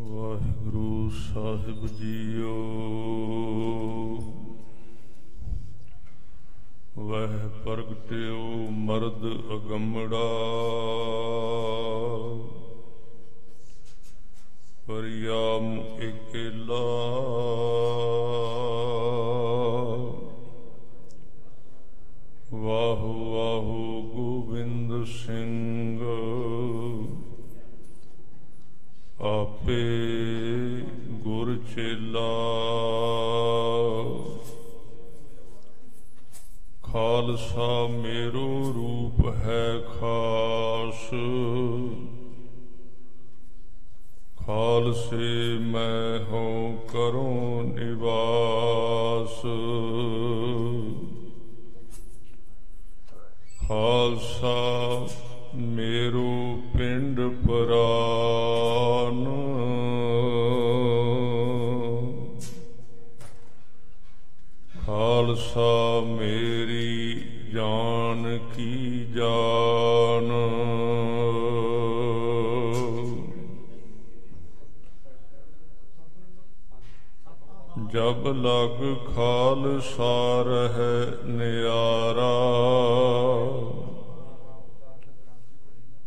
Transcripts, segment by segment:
ਵਾਹਿਗੁਰੂ ਸਾਹਿਬ JIO. ਵਹਿ ਪ੍ਰਗਟਿਓ ਮਰਦ ਅਗੰਮੜਾ। ਪਰਿਆਮ ਇਕੇਲਾ ਵਾਹੂ ਵਾਹੂ ਗੋਬਿੰਦ ਸਿੰਘ। ਆਪੇ ਗੁਰ ਚੇਲਾ। ਖਾਲਸਾ ਮੇਰੋ ਰੂਪ ਹੈ ਖਾਸ। ਖਾਲਸੇ ਮੈਂ ਹੋ ਕਰੂੰ ਨਿਵਾਸ। ਖਾਲਸਾ ਮੇਰੋ ਪਿੰਡ ਪਰਾਨ ਖਾਲਸਾ ਮੇਰੀ ਜਾਨ ਕੀ ਜਾਨ। ਜਬ ਲਗ ਖਾਲਸਾ ਰਹਿ ਨਿਆਰਾ,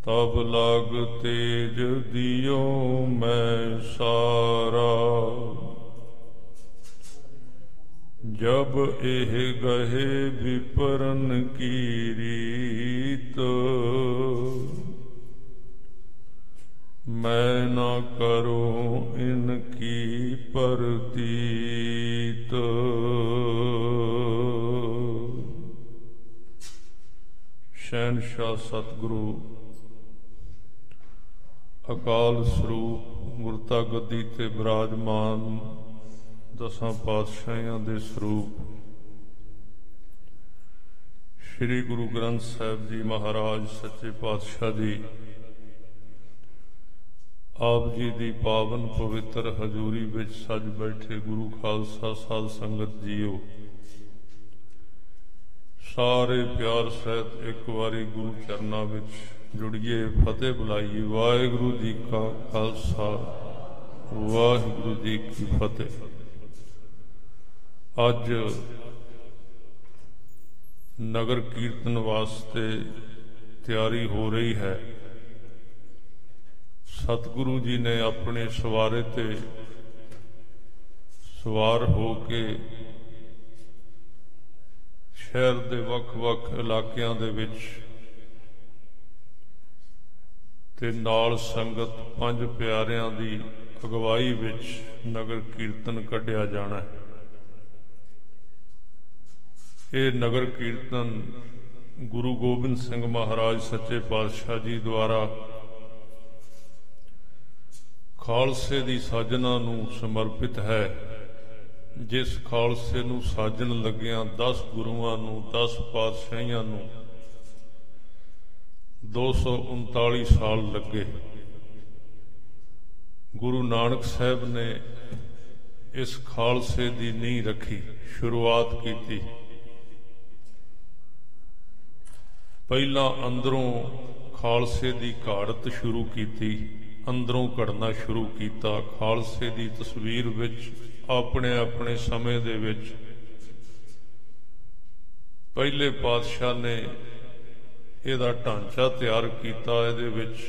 ਤਬ ਲਗ ਤੇਜ ਦਿਓ ਮੈਂ ਸਾਰਾ। ਜਬ ਇਹ ਗਏ ਵਿਪਰਨ ਕੀ ਰੀਤ? ਮੈਂ ਨਾ ਕਰੂੰ ਇਨ ਕੀ ਪ੍ਰਤੀਤ। ਸ਼ਹਿਨशाह ਸਤਿਗੁਰੂ, ਅਕਾਲ ਸਰੂਪ ਗੁਰਤਾ ਗੱਦੀ ਤੇ ਬਿਰਾਜਮਾਨ ਦਸਾਂ ਪਾਤਸ਼ਾਹਾਂ ਦੇ ਸਰੂਪ। ਸ੍ਰੀ ਗੁਰੂ ਗ੍ਰੰਥ ਸਾਹਿਬ ਜੀ ਮਹਾਰਾਜ ਸੱਚੇ ਪਾਤਸ਼ਾਹ ਜੀ, ਆਪ ਜੀ ਦੀ ਪਾਵਨ ਪਵਿੱਤਰ ਹਜ਼ੂਰੀ ਵਿੱਚ ਸੱਜ ਬੈਠੇ ਗੁਰੂ ਖਾਲਸਾ ਸਾਧ ਸੰਗਤ ਜੀਓ। ਸਾਰੇ ਪਿਆਰ ਸਹਿਤ ਇੱਕ ਵਾਰੀ ਗੁਰੂ ਚਰਨਾਂ ਵਿੱਚ ਜੁੜੀਏ, ਫਤਿਹ ਬੁਲਾਈਏ। ਵਾਹਿਗੁਰੂ ਜੀ ਕਾ ਖਾਲਸਾ, ਵਾਹਿਗੁਰੂ ਜੀ ਕੀ ਫਤਿਹ। ਅੱਜ ਨਗਰ ਕੀਰਤਨ ਵਾਸਤੇ ਤਿਆਰੀ ਹੋ ਰਹੀ ਹੈ। ਸਤਿਗੁਰੂ ਜੀ ਨੇ ਆਪਣੇ ਸਵਾਰੇ ਤੇ ਸਵਾਰ ਹੋ ਕੇ ਸ਼ਹਿਰ ਦੇ ਵੱਖ-ਵੱਖ ਇਲਾਕਿਆਂ ਦੇ ਵਿੱਚ ਤੇ ਨਾਲ ਸੰਗਤ ਪੰਜ ਪਿਆਰਿਆਂ ਦੀ ਅਗਵਾਈ ਵਿੱਚ ਨਗਰ ਕੀਰਤਨ ਕੱਢਿਆ ਜਾਣਾ ਹੈ। ਇਹ ਨਗਰ ਕੀਰਤਨ ਗੁਰੂ ਗੋਬਿੰਦ ਸਿੰਘ ਮਹਾਰਾਜ ਸੱਚੇ ਪਾਤਸ਼ਾਹ ਜੀ ਦੁਆਰਾ ਖਾਲਸੇ ਦੀ ਸਾਜਨਾ ਨੂੰ ਸਮਰਪਿਤ ਹੈ। ਜਿਸ ਖਾਲਸੇ ਨੂੰ ਸਾਜਣ ਲੱਗਿਆਂ 10 ਗੁਰੂਆਂ ਨੂੰ 10 ਪਾਤਸ਼ਾਹਾਂ ਨੂੰ 239 ਸਾਲ ਲੱਗੇ। ਗੁਰੂ ਨਾਨਕ ਸਾਹਿਬ ਨੇ ਇਸ ਖਾਲਸੇ ਦੀ ਨੀਂਹ ਰੱਖੀ, ਸ਼ੁਰੂਆਤ ਕੀਤੀ। ਪਹਿਲਾਂ ਅੰਦਰੋਂ ਖਾਲਸੇ ਦੀ ਘਾੜਤ ਸ਼ੁਰੂ ਕੀਤੀ, ਅੰਦਰੋਂ ਘੜਨਾ ਸ਼ੁਰੂ ਕੀਤਾ। ਖਾਲਸੇ ਦੀ ਤਸਵੀਰ ਵਿੱਚ, ਆਪਣੇ ਆਪਣੇ ਸਮੇਂ ਦੇ ਵਿੱਚ, ਪਹਿਲੇ ਪਾਤਸ਼ਾਹ ਨੇ ਇਹਦਾ ਢਾਂਚਾ ਤਿਆਰ ਕੀਤਾ। ਇਹਦੇ ਵਿੱਚ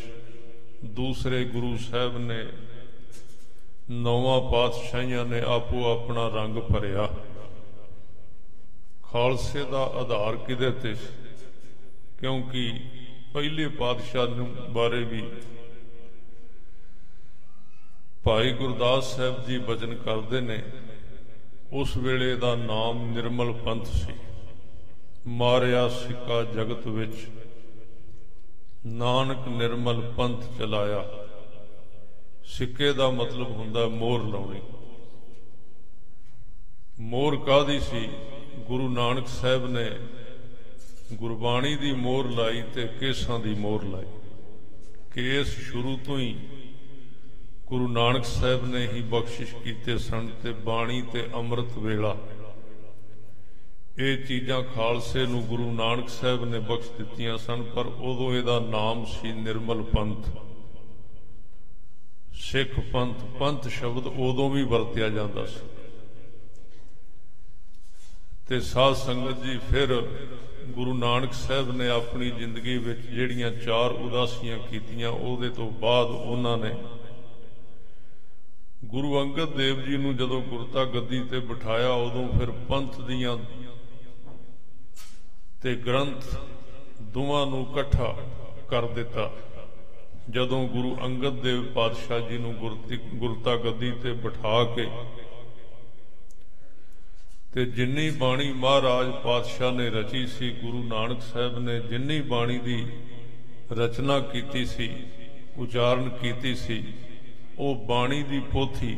ਦੂਸਰੇ ਗੁਰੂ ਸਾਹਿਬ ਨੇ ਨੌਵਾਂ ਪਾਤਸ਼ਾਹਾਂ ਨੇ ਆਪੋ ਆਪਣਾ ਰੰਗ ਭਰਿਆ। ਖਾਲਸੇ ਦਾ ਆਧਾਰ ਕਿਹਦੇ ਤੇ ਕਿਉਂਕਿ ਪਹਿਲੇ ਪਾਤਸ਼ਾਹ ਨੂੰ ਬਾਰੇ ਵੀ ਭਾਈ ਗੁਰਦਾਸ ਸਾਹਿਬ ਜੀ ਬਚਨ ਕਰਦੇ ਨੇ, ਉਸ ਵੇਲੇ ਦਾ ਨਾਮ ਨਿਰਮਲ ਪੰਥ ਸੀ। ਮਾਰਿਆ ਸਿੱਕਾ ਜਗਤ ਵਿੱਚ ਨਾਨਕ ਨਿਰਮਲ ਪੰਥ ਚਲਾਇਆ। ਸਿੱਕੇ ਦਾ ਮਤਲਬ ਹੁੰਦਾ ਮੋਹਰ ਲਾਉਣੀ। ਮੋਹਰ ਕਾਦੀ ਸੀ? ਗੁਰੂ ਨਾਨਕ ਸਾਹਿਬ ਨੇ ਗੁਰਬਾਣੀ ਦੀ ਮੋਹਰ ਲਾਈ ਤੇ ਕੇਸਾਂ ਦੀ ਮੋਹਰ ਲਾਈ। ਕੇਸ ਸ਼ੁਰੂ ਤੋਂ ਹੀ ਗੁਰੂ ਨਾਨਕ ਸਾਹਿਬ ਨੇ ਹੀ ਬਖਸ਼ਿਸ਼ ਕੀਤੇ ਸਨ ਤੇ ਬਾਣੀ ਤੇ ਅੰਮ੍ਰਿਤ ਵੇਲਾ। ਇਹ ਚੀਜ਼ਾਂ ਖਾਲਸੇ ਨੂੰ ਗੁਰੂ ਨਾਨਕ ਸਾਹਿਬ ਨੇ ਬਖਸ਼ ਦਿੱਤੀਆਂ ਸਨ, ਪਰ ਉਦੋਂ ਇਹਦਾ ਨਾਮ ਸੀ ਨਿਰਮਲ ਪੰਥ। ਸਿੱਖ ਪੰਥ ਪੰਥ ਸ਼ਬਦ ਉਦੋਂ ਵੀ ਵਰਤਿਆ ਜਾਂਦਾ ਸੀ। ਤੇ ਸਾਧ ਸੰਗਤ ਜੀ ਫਿਰ ਗੁਰੂ ਨਾਨਕ ਸਾਹਿਬ ਨੇ ਆਪਣੀ ਜ਼ਿੰਦਗੀ ਵਿੱਚ ਜਿਹੜੀਆਂ ਚਾਰ ਉਦਾਸੀਆਂ ਕੀਤੀਆਂ, ਉਹਦੇ ਤੋਂ ਬਾਅਦ ਉਹਨਾਂ ਨੇ ਗੁਰੂ ਅੰਗਦ ਦੇਵ ਜੀ ਨੂੰ ਜਦੋਂ ਗੁਰਤਾ ਗੱਦੀ ਤੇ ਬਿਠਾਇਆ, ਉਦੋਂ ਫਿਰ ਪੰਥ ਦੀਆਂ ਤੇ ਗ੍ਰੰਥ ਦੋਵਾਂ ਨੂੰ ਇਕੱਠਾ ਕਰ ਦਿੱਤਾ। ਜਦੋਂ ਗੁਰੂ ਅੰਗਦ ਦੇਵ ਪਾਤਸ਼ਾਹ ਜੀ ਨੂੰ ਗੁਰਤਾ ਗੱਦੀ ਤੇ ਬਿਠਾ ਕੇ ਤੇ ਜਿੰਨੀ ਬਾਣੀ ਮਹਾਰਾਜ ਪਾਤਸ਼ਾਹ ਨੇ ਰਚੀ ਸੀ, ਗੁਰੂ ਨਾਨਕ ਸਾਹਿਬ ਨੇ ਜਿੰਨੀ ਬਾਣੀ ਦੀ ਰਚਨਾ ਕੀਤੀ ਸੀ, ਉਚਾਰਨ ਕੀਤੀ ਸੀ, ਉਹ ਬਾਣੀ ਦੀ ਪੋਥੀ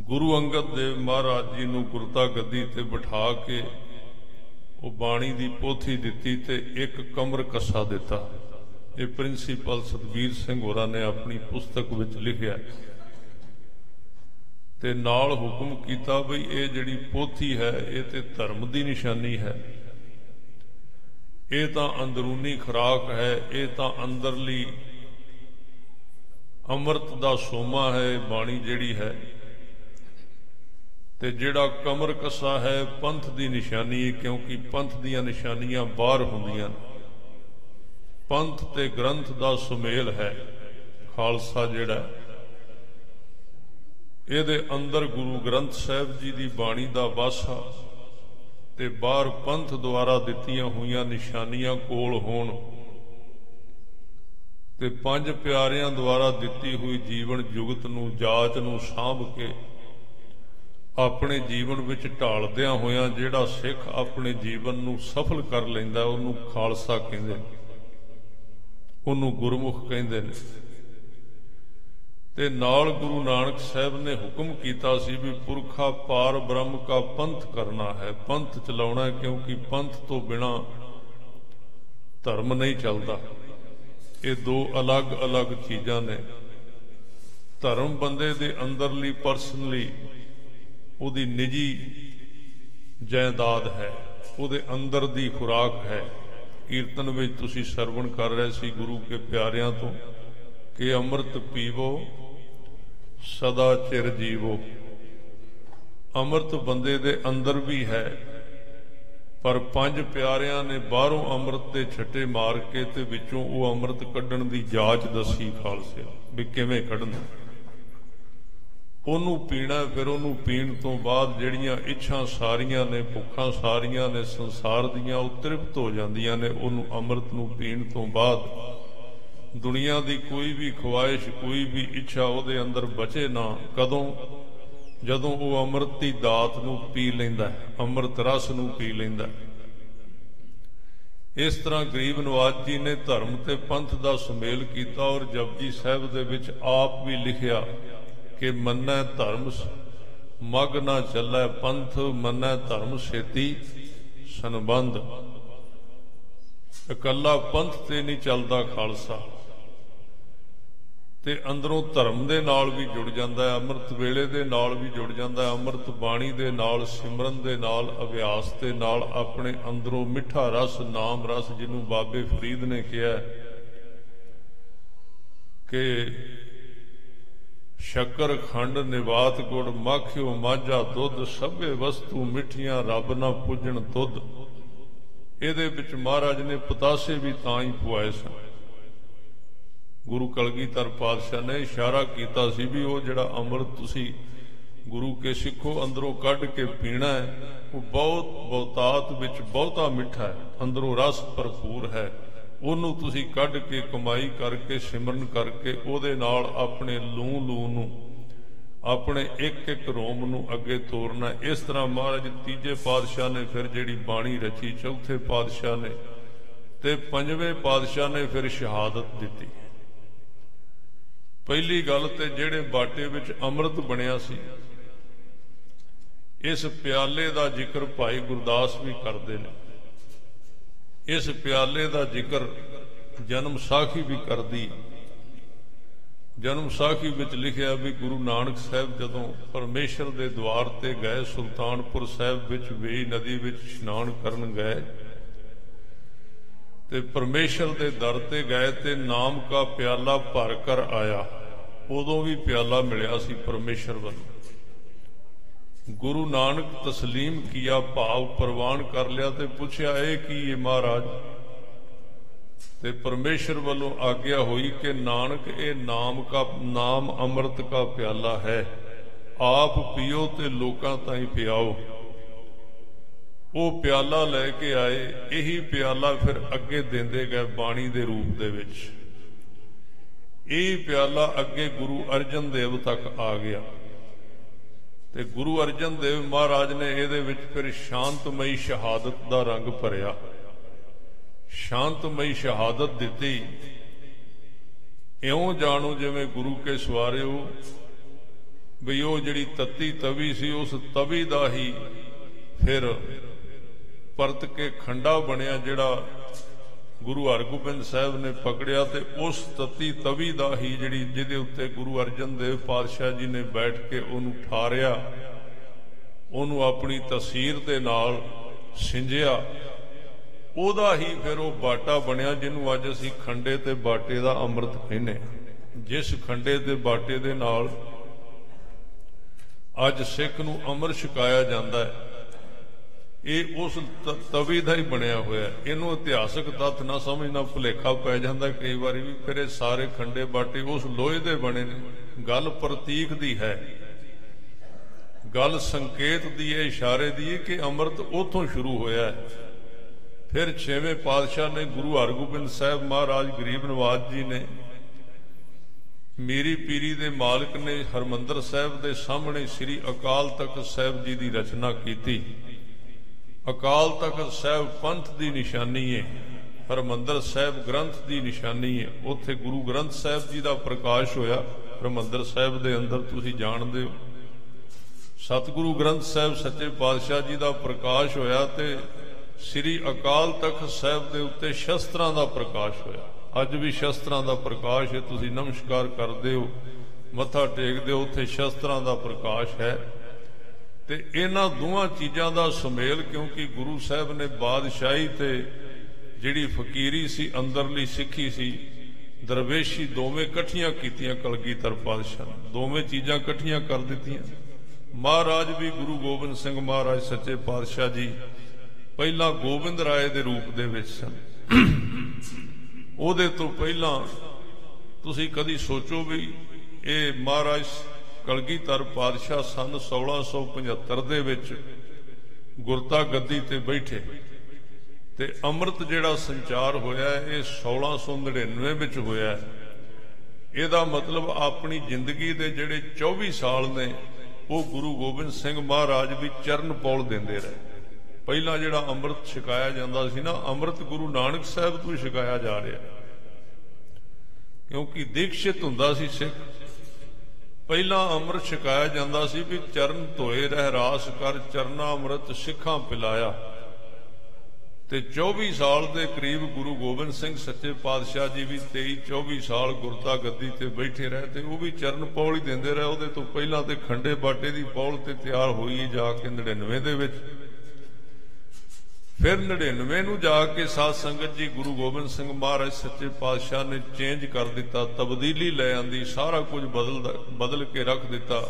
ਗੁਰੂ ਅੰਗਦ ਦੇਵ ਮਹਾਰਾਜ ਜੀ ਨੂੰ ਗੁਰਤਾ ਗੱਦੀ ਤੇ ਬਿਠਾ ਕੇ ਉਹ ਬਾਣੀ ਦੀ ਪੋਥੀ ਦਿੱਤੀ ਤੇ ਇੱਕ ਕਮਰ ਕੱਸਾ ਦਿੱਤਾ। ਇਹ ਪ੍ਰਿੰਸੀਪਲ ਸਤਵੀਰ ਸਿੰਘ ਹੋਰਾਂ ਨੇ ਆਪਣੀ ਪੁਸਤਕ ਵਿੱਚ ਲਿਖਿਆ। ਤੇ ਨਾਲ ਹੁਕਮ ਕੀਤਾ ਵੀ ਇਹ ਜਿਹੜੀ ਪੋਥੀ ਹੈ, ਇਹ ਤੇ ਧਰਮ ਦੀ ਨਿਸ਼ਾਨੀ ਹੈ। ਇਹ ਤਾਂ ਅੰਦਰੂਨੀ ਖਰਾਕ ਹੈ, ਇਹ ਤਾਂ ਅੰਦਰਲੀ ਅੰਮ੍ਰਿਤ ਦਾ ਸੋਮਾ ਹੈ, ਬਾਣੀ ਜਿਹੜੀ ਹੈ। ਤੇ ਜਿਹੜਾ ਕਮਰ ਕਸਾ ਹੈ, ਪੰਥ ਦੀ ਨਿਸ਼ਾਨੀ, ਕਿਉਂਕਿ ਪੰਥ ਦੀਆਂ ਨਿਸ਼ਾਨੀਆਂ ਬਾਹਰ ਹੁੰਦੀਆਂ ਪੰਥ ਤੇ ਗ੍ਰੰਥ ਦਾ ਸੁਮੇਲ ਹੈ, ਖਾਲਸਾ ਜਿਹੜਾ। ਇਹਦੇ ਅੰਦਰ ਗੁਰੂ ਗ੍ਰੰਥ ਸਾਹਿਬ ਜੀ ਦੀ ਬਾਣੀ ਦਾ ਵਾਸਾ ਤੇ ਬਾਹਰ ਪੰਥ ਦੁਆਰਾ ਦਿੱਤੀਆਂ ਹੋਈਆਂ ਨਿਸ਼ਾਨੀਆਂ ਕੋਲ ਹੋਣ ਤੇ ਪੰਜ ਪਿਆਰਿਆਂ ਦੁਆਰਾ ਦਿੱਤੀ ਹੋਈ ਜੀਵਨ ਜੁਗਤ ਨੂੰ ਜਾਚ ਨੂੰ ਸਾਂਭ ਕੇ ਆਪਣੇ ਜੀਵਨ ਵਿੱਚ ਢਾਲਦਿਆਂ ਹੋਇਆਂ ਜਿਹੜਾ ਸਿੱਖ ਆਪਣੇ ਜੀਵਨ ਨੂੰ ਸਫਲ ਕਰ ਲੈਂਦਾ, ਉਹਨੂੰ ਖਾਲਸਾ ਕਹਿੰਦੇ ਨੇ, ਉਹਨੂੰ ਗੁਰਮੁਖ ਕਹਿੰਦੇ ਨੇ। ਤੇ ਨਾਲ ਗੁਰੂ ਨਾਨਕ ਸਾਹਿਬ ਨੇ ਹੁਕਮ ਕੀਤਾ ਸੀ ਵੀ ਪੁਰਖਾ ਪਾਰ ਬ੍ਰਹਮ ਕਾ ਪੰਥ ਕਰਨਾ ਹੈ। ਪੰਥ ਚਲਾਉਣਾ ਕਿਉਂਕਿ ਪੰਥ ਤੋਂ ਬਿਨਾ ਧਰਮ ਨਹੀਂ ਚੱਲਦਾ। ਇਹ ਦੋ ਅਲੱਗ-ਅਲੱਗ ਚੀਜ਼ਾਂ ਨੇ। ਧਰਮ ਬੰਦੇ ਦੇ ਅੰਦਰਲੀ, ਪਰਸਨਲੀ ਉਹਦੀ ਨਿੱਜੀ ਜਾਇਦਾਦ ਹੈ। ਉਹਦੇ ਅੰਦਰ ਦੀ ਖੁਰਾਕ ਹੈ। ਕੀਰਤਨ ਵਿੱਚ ਤੁਸੀਂ ਸਰਵਣ ਕਰ ਰਹੇ ਸੀ ਗੁਰੂ ਕੇ ਪਿਆਰਿਆਂ ਤੋਂ। ਕਿ ਅੰਮ੍ਰਿਤ ਪੀਵੋ, ਸਦਾ ਚਿਰ ਜੀਵੋ। ਅੰਮ੍ਰਿਤ ਬੰਦੇ ਦੇ ਅੰਦਰ ਵੀ ਹੈ, ਪਰ ਪੰਜ ਪਿਆਰਿਆਂ ਨੇ ਬਾਹਰੋਂ ਅੰਮ੍ਰਿਤ ਦੇ ਛੱਟੇ ਮਾਰ ਕੇ ਤੇ ਵਿੱਚੋਂ ਉਹ ਅੰਮ੍ਰਿਤ ਕੱਢਣ ਦੀ ਜਾਚ ਦੱਸੀ ਖਾਲਸੇ। ਵੀ ਕਿਵੇਂ ਕੱਢਣਾ? ਉਹਨੂੰ ਪੀਣਾ, ਫਿਰ ਉਹਨੂੰ ਪੀਣ ਤੋਂ ਬਾਅਦ ਜਿਹੜੀਆਂ ਇੱਛਾਂ ਸਾਰੀਆਂ ਨੇ, ਭੁੱਖਾਂ ਸਾਰੀਆਂ ਨੇ, ਸੰਸਾਰ ਦੀਆਂ, ਉਹ ਤ੍ਰਿਪਤ ਹੋ ਜਾਂਦੀਆਂ ਨੇ, ਉਹਨੂੰ ਅੰਮ੍ਰਿਤ ਨੂੰ ਪੀਣ ਤੋਂ ਬਾਅਦ ਦੁਨੀਆ ਦੀ ਕੋਈ ਵੀ ਖੁਆਇਸ਼, ਕੋਈ ਵੀ ਇੱਛਾ ਉਹਦੇ ਅੰਦਰ ਬਚੇ ਨਾ, ਕਦੋਂ? ਜਦੋਂ ਉਹ ਅੰਮ੍ਰਿਤ ਦੀ ਦਾਤ ਨੂੰ ਪੀ ਲੈਂਦਾ ਅੰਮ੍ਰਿਤ ਰਸ ਨੂੰ ਪੀ ਲੈਂਦਾ ਇਸ ਤਰ੍ਹਾਂ ਗਰੀਬ ਨਵਾਜ ਜੀ ਨੇ ਧਰਮ ਤੇ ਪੰਥ ਦਾ ਸੁਮੇਲ ਕੀਤਾ ਔਰ ਜਪਜੀ ਸਾਹਿਬ ਦੇ ਵਿੱਚ ਆਪ ਵੀ ਲਿਖਿਆ ਕਿ ਮੰਨੈ ਧਰਮ ਮਗ ਨਾ ਚੱਲੈ ਪੰਥ, ਮੰਨੈ ਧਰਮ ਛੇਤੀ ਸੰਬੰਧ। ਇਕੱਲਾ ਪੰਥ ਤੇ ਨਹੀਂ ਚੱਲਦਾ ਖਾਲਸਾ। ਤੇ ਅੰਦਰੋਂ ਧਰਮ ਦੇ ਨਾਲ ਵੀ ਜੁੜ ਜਾਂਦਾ ਹੈ, ਅੰਮ੍ਰਿਤ ਵੇਲੇ ਦੇ ਨਾਲ ਵੀ ਜੁੜ ਜਾਂਦਾ ਹੈ, ਅੰਮ੍ਰਿਤ ਬਾਣੀ ਦੇ ਨਾਲ, ਸਿਮਰਨ ਦੇ ਨਾਲ, ਅਭਿਆਸ ਦੇ ਨਾਲ, ਆਪਣੇ ਅੰਦਰੋਂ ਮਿੱਠਾ ਰਸ, ਨਾਮ ਰਸ ਜਿਹਨੂੰ ਬਾਬੇ ਫਰੀਦ ਨੇ ਕਿਹਾ ਕਿ ਸ਼ੱਕਰ, ਖੰਡ, ਨਿਵਾਤ, ਗੁੜ ਮੱਖਿਓ ਮਾਝਾ, ਦੁੱਧ, ਸਭੇ ਵਸਤੂ ਮਿੱਠੀਆਂ, ਰੱਬ ਨਾ ਪੁੱਜਣ ਤੁਧ ਇਹਦੇ ਵਿੱਚ ਮਹਾਰਾਜ ਨੇ ਪਤਾਸੇ ਵੀ ਤਾਂ ਹੀ ਪੁਆਏ ਸਨ। ਗੁਰੂ ਕਲਗੀਧਰ ਪਾਤਸ਼ਾਹ ਨੇ ਇਸ਼ਾਰਾ ਕੀਤਾ ਸੀ ਵੀ ਉਹ ਜਿਹੜਾ ਅੰਮ੍ਰਿਤ ਤੁਸੀਂ ਗੁਰੂ ਕੇ ਸਿੱਖੋ ਅੰਦਰੋਂ ਕੱਢ ਕੇ ਪੀਣਾ ਹੈ, ਉਹ ਬਹੁਤ ਬਹੁਤਾਤ ਵਿੱਚ ਬਹੁਤਾ ਮਿੱਠਾ ਹੈ, ਅੰਦਰੋਂ ਰਸ ਭਰਪੂਰ ਹੈ। ਉਹਨੂੰ ਤੁਸੀਂ ਕੱਢ ਕੇ ਕਮਾਈ ਕਰਕੇ, ਸਿਮਰਨ ਕਰਕੇ ਉਹਦੇ ਨਾਲ ਆਪਣੇ ਲੂ ਲੂ ਨੂੰ, ਆਪਣੇ ਇੱਕ ਇੱਕ ਰੋਮ ਨੂੰ ਅੱਗੇ ਤੋਰਨਾ ਇਸ ਤਰ੍ਹਾਂ ਮਹਾਰਾਜ ਤੀਜੇ ਪਾਤਸ਼ਾਹ ਨੇ ਫਿਰ ਜਿਹੜੀ ਬਾਣੀ ਰਚੀ, ਚੌਥੇ ਪਾਤਸ਼ਾਹ ਨੇ ਤੇ ਪੰਜਵੇਂ ਪਾਤਸ਼ਾਹ ਨੇ ਫਿਰ ਸ਼ਹਾਦਤ ਦਿੱਤੀ। ਪਹਿਲੀ ਗੱਲ ਤੇ ਜਿਹੜੇ ਬਾਟੇ ਵਿੱਚ ਅੰਮ੍ਰਿਤ ਬਣਿਆ ਸੀ, ਇਸ ਪਿਆਲੇ ਦਾ ਜ਼ਿਕਰ ਭਾਈ ਗੁਰਦਾਸ ਵੀ ਕਰਦੇ ਨੇ। ਇਸ ਪਿਆਲੇ ਦਾ ਜ਼ਿਕਰ ਜਨਮ ਸਾਖੀ ਵੀ ਕਰਦੀ। ਜਨਮ ਸਾਖੀ ਵਿੱਚ ਲਿਖਿਆ ਵੀ ਗੁਰੂ ਨਾਨਕ ਸਾਹਿਬ ਜਦੋਂ ਪਰਮੇਸ਼ਰ ਦੇ ਦਵਾਰ ਤੇ ਗਏ, ਸੁਲਤਾਨਪੁਰ ਸਾਹਿਬ ਵਿੱਚ ਵੇਈ ਨਦੀ ਵਿੱਚ ਇਸ਼ਨਾਨ ਕਰਨ ਗਏ ਤੇ ਪਰਮੇਸ਼ਰ ਦੇ ਦਰ ਤੇ ਗਏ ਤੇ ਨਾਮ ਕਾ ਪਿਆਲਾ ਭਰ ਕਰ ਆਇਆ। ਉਦੋਂ ਵੀ ਪਿਆਲਾ ਮਿਲਿਆ ਸੀ ਪਰਮੇਸ਼ਰ ਵੱਲੋਂ। ਗੁਰੂ ਨਾਨਕ ਤਸਲੀਮ ਕੀਆ ਭਾਵ ਪ੍ਰਵਾਨ ਕਰ ਲਿਆ ਤੇ ਪੁੱਛਿਆ, ਇਹ ਕੀ ਹੈ ਮਹਾਰਾਜ? ਤੇ ਪਰਮੇਸ਼ਰ ਵੱਲੋਂ ਆਗਿਆ ਹੋਈ ਕਿ ਨਾਨਕ, ਇਹ ਨਾਮ ਕਾ, ਨਾਮ ਅੰਮ੍ਰਿਤ ਕਾ ਪਿਆਲਾ ਹੈ। ਆਪ ਪੀਓ ਤੇ ਲੋਕਾਂ ਤਾਈਂ ਪਿਆਓ। ਉਹ ਪਿਆਲਾ ਲੈ ਕੇ ਆਏ। ਇਹੀ ਪਿਆਲਾ ਫਿਰ ਅੱਗੇ ਦਿੰਦੇ ਗਏ ਬਾਣੀ ਦੇ ਰੂਪ ਦੇ ਵਿੱਚ। ਇਹ ਪਿਆਲਾ ਅੱਗੇ ਗੁਰੂ ਅਰਜਨ ਦੇਵ ਤੱਕ ਆ ਗਿਆ। ਤੇ ਗੁਰੂ ਅਰਜਨ ਦੇਵ ਮਹਾਰਾਜ ਨੇ ਇਹਦੇ ਵਿੱਚ ਫਿਰ ਸ਼ਾਂਤਮਈ ਸ਼ਹਾਦਤ ਦਾ ਰੰਗ ਭਰਿਆ। ਸ਼ਾਂਤਮਈ ਸ਼ਹਾਦਤ ਦਿੱਤੀ। ਇਉਂ ਜਾਣੋ ਜਿਵੇਂ ਗੁਰੂ ਕੇ ਸਵਾਰਿਓ, ਵੀ ਉਹ ਜਿਹੜੀ ਤੱਤੀ ਤਵੀ ਸੀ, ਉਸ ਤਵੀ ਦਾ ਹੀ ਫਿਰ ਪਰਤ ਕੇ ਖੰਡਾ ਬਣਿਆ ਜਿਹੜਾ ਗੁਰੂ ਹਰਗੋਬਿੰਦ ਸਾਹਿਬ ਨੇ ਪਕੜਿਆ ਤੇ ਉਸ ਤਤੀ ਤਵੀ ਦਾ ਹੀ ਜਿਹੜੀ ਜਿਹਦੇ ਉੱਤੇ ਗੁਰੂ ਅਰਜਨ ਦੇਵ ਪਾਤਸ਼ਾਹ ਜੀ ਨੇ ਬੈਠ ਕੇ ਉਹਨੂੰ ਠਾਰਿਆ, ਉਹਨੂੰ ਆਪਣੀ ਤਸਵੀਰ ਦੇ ਨਾਲ ਸਿੰਜਿਆ। ਉਹਦਾ ਹੀ ਫਿਰ ਉਹ ਬਾਟਾ ਬਣਿਆ ਜਿਹਨੂੰ ਅੱਜ ਅਸੀਂ ਖੰਡੇ ਤੇ ਬਾਟੇ ਦਾ ਅੰਮ੍ਰਿਤ ਕਹਿੰਦੇ ਜਿਸ ਖੰਡੇ ਤੇ ਬਾਟੇ ਦੇ ਨਾਲ ਅੱਜ ਸਿੱਖ ਨੂੰ ਅੰਮ੍ਰਿਤ ਛਕਾਇਆ ਜਾਂਦਾ ਹੈ। ਇਹ ਉਸ ਤਵੀ ਦਾ ਹੀ ਬਣਿਆ ਹੋਇਆ ਇਹਨੂੰ ਇਤਿਹਾਸਕ ਤੱਥ ਨਾ ਸਮਝਣਾ ਭੁਲੇਖਾ ਪੈ ਜਾਂਦਾ। ਕਈ ਵਾਰੀ ਵੀ ਫਿਰ ਇਹ ਸਾਰੇ ਖੰਡੇ ਬਾਟੇ ਉਸ ਲੋਹੇ ਦੇ ਬਣੇ ਨੇ। ਗੱਲ ਪ੍ਰਤੀਕ ਦੀ ਹੈ। ਗੱਲ ਸੰਕੇਤ ਦੀ ਹੈ, ਇਸ਼ਾਰੇ ਦੀ ਹੈ ਕਿ ਅੰਮ੍ਰਿਤ ਉਥੋਂ ਸ਼ੁਰੂ ਹੋਇਆ ਹੈ। ਫਿਰ ਛੇਵੇਂ ਪਾਤਸ਼ਾਹ ਨੇ ਗੁਰੂ ਹਰਗੋਬਿੰਦ ਸਾਹਿਬ ਮਹਾਰਾਜ ਗਰੀਬ ਨਵਾਜ ਜੀ ਨੇ ਮੇਰੀ ਪੀਰੀ ਦੇ ਮਾਲਕ ਨੇ ਹਰਮੰਦਰ ਸਾਹਿਬ ਦੇ ਸਾਹਮਣੇ ਸ੍ਰੀ ਅਕਾਲ ਤਖਤ ਸਾਹਿਬ ਜੀ ਦੀ ਰਚਨਾ ਕੀਤੀ। ਅਕਾਲ ਤਖਤ ਸਾਹਿਬ ਪੰਥ ਦੀ ਨਿਸ਼ਾਨੀ ਹੈ ਹਰਮੰਦਰ ਸਾਹਿਬ ਗ੍ਰੰਥ ਦੀ ਨਿਸ਼ਾਨੀ ਹੈ ਉੱਥੇ ਗੁਰੂ ਗ੍ਰੰਥ ਸਾਹਿਬ ਜੀ ਦਾ ਪ੍ਰਕਾਸ਼ ਹੋਇਆ। ਹਰਮੰਦਰ ਸਾਹਿਬ ਦੇ ਅੰਦਰ ਤੁਸੀਂ ਜਾਣਦੇ ਹੋ। ਸਤਿਗੁਰੂ ਗ੍ਰੰਥ ਸਾਹਿਬ ਸੱਚੇ ਪਾਤਸ਼ਾਹ ਜੀ ਦਾ ਪ੍ਰਕਾਸ਼ ਹੋਇਆ ਤੇ ਸ੍ਰੀ ਅਕਾਲ ਤਖਤ ਸਾਹਿਬ ਦੇ ਉੱਤੇ ਸ਼ਸਤਰਾਂ ਦਾ ਪ੍ਰਕਾਸ਼ ਹੋਇਆ। ਅੱਜ ਵੀ ਸ਼ਸਤਰਾਂ ਦਾ ਪ੍ਰਕਾਸ਼ ਹੈ ਤੁਸੀਂ ਨਮਸਕਾਰ ਕਰਦੇ ਹੋ। ਮੱਥਾ ਟੇਕਦੇ ਹੋ, ਉੱਥੇ ਸ਼ਸਤਰਾਂ ਦਾ ਪ੍ਰਕਾਸ਼ ਹੈ। ਤੇ ਇਹਨਾਂ ਦੋਵਾਂ ਚੀਜ਼ਾਂ ਦਾ ਸੁਮੇਲ ਕਿਉਂਕਿ ਗੁਰੂ ਸਾਹਿਬ ਨੇ ਬਾਦਸ਼ਾਹੀ ਤੇ ਜਿਹੜੀ ਫਕੀਰੀ ਸੀ, ਅੰਦਰਲੀ ਸਿੱਖੀ ਸੀ, ਦਰਵੇਸ਼ੀ ਦੋਵੇਂ ਇਕੱਠੀਆਂ ਕੀਤੀਆਂ ਕਲਗੀਧਰ ਪਾਤਸ਼ਾਹ ਦੋਵੇਂ ਚੀਜ਼ਾਂ ਇਕੱਠੀਆਂ ਕਰ ਦਿੱਤੀਆਂ। ਮਹਾਰਾਜ ਵੀ ਗੁਰੂ ਗੋਬਿੰਦ ਸਿੰਘ ਮਹਾਰਾਜ ਸੱਚੇ ਪਾਤਸ਼ਾਹ ਜੀ ਪਹਿਲਾਂ ਗੋਬਿੰਦ ਰਾਏ ਦੇ ਰੂਪ ਦੇ ਵਿੱਚ ਸਨ। ਉਹਦੇ ਤੋਂ ਪਹਿਲਾਂ ਤੁਸੀਂ ਕਦੀ ਸੋਚੋ ਵੀ ਇਹ ਮਹਾਰਾਜ ਕਲਗੀਧਰ ਪਾਤਸ਼ਾਹ ਸਨ 1675 ਦੇ ਵਿੱਚ ਗੁਰਤਾ ਗੱਦੀ ਤੇ ਬੈਠੇ ਤੇ ਅੰਮ੍ਰਿਤ ਜਿਹੜਾ ਸੰਚਾਰ ਹੋਇਆ ਇਹ 1699 ਵਿੱਚ ਹੋਇਆ ਇਹਦਾ ਮਤਲਬ ਆਪਣੀ ਜ਼ਿੰਦਗੀ ਦੇ ਜਿਹੜੇ 24 ਸਾਲ ਨੇ, ਉਹ ਗੁਰੂ ਗੋਬਿੰਦ ਸਿੰਘ ਮਹਾਰਾਜ ਵੀ ਚਰਨ ਪੌਲ ਦਿੰਦੇ ਰਹੇ। ਪਹਿਲਾਂ ਜਿਹੜਾ ਅੰਮ੍ਰਿਤ ਛਕਾਇਆ ਜਾਂਦਾ ਸੀ ਨਾ, ਅੰਮ੍ਰਿਤ ਗੁਰੂ ਨਾਨਕ ਸਾਹਿਬ ਤੋਂ ਛਕਾਇਆ ਜਾ ਰਿਹਾ। ਕਿਉਂਕਿ ਦੀਕਸ਼ਿਤ ਹੁੰਦਾ ਸੀ ਸਿੱਖ। ਪਹਿਲਾਂ ਅੰਮ੍ਰਿਤ ਛਕਾਇਆ ਜਾਂਦਾ ਸੀ ਵੀ ਚਰਨ ਧੋਏ ਰਹਿ ਰਾਸ ਕਰ, ਚਰਨਾ ਅੰਮ੍ਰਿਤ ਸਿੱਖਾਂ ਪਿਲਾਇਆ। ਤੇ 24 ਸਾਲ ਦੇ ਕਰੀਬ ਗੁਰੂ ਗੋਬਿੰਦ ਸਿੰਘ ਸੱਚੇ ਪਾਤਸ਼ਾਹ ਜੀ ਵੀ 23 24 ਸਾਲ ਗੁਰਤਾ ਗੱਦੀ ਤੇ ਬੈਠੇ ਰਹੇ ਤੇ ਉਹ ਵੀ ਚਰਨ ਪੌਲ ਹੀ ਦਿੰਦੇ ਰਹੇ। ਉਹਦੇ ਤੋਂ ਪਹਿਲਾਂ ਤੇ ਖੰਡੇ ਬਾਟੇ ਦੀ ਪੌਲ ਤੇ ਤਿਆਰ ਹੋਈ ਜਾ ਕੇ 99 ਦੇ ਵਿੱਚ। ਫਿਰ 99 ਨੂੰ ਜਾ ਕੇ ਸਾਧ ਸੰਗਤ ਜੀ ਗੁਰੂ ਗੋਬਿੰਦ ਸਿੰਘ ਮਹਾਰਾਜ ਸੱਚੇ ਪਾਤਸ਼ਾਹ ਨੇ ਚੇਂਜ ਕਰ ਦਿੱਤਾ, ਤਬਦੀਲੀ ਲੈ ਆਂਦੀ, ਸਾਰਾ ਕੁਝ ਬਦਲ ਬਦਲ ਕੇ ਰੱਖ ਦਿੱਤਾ।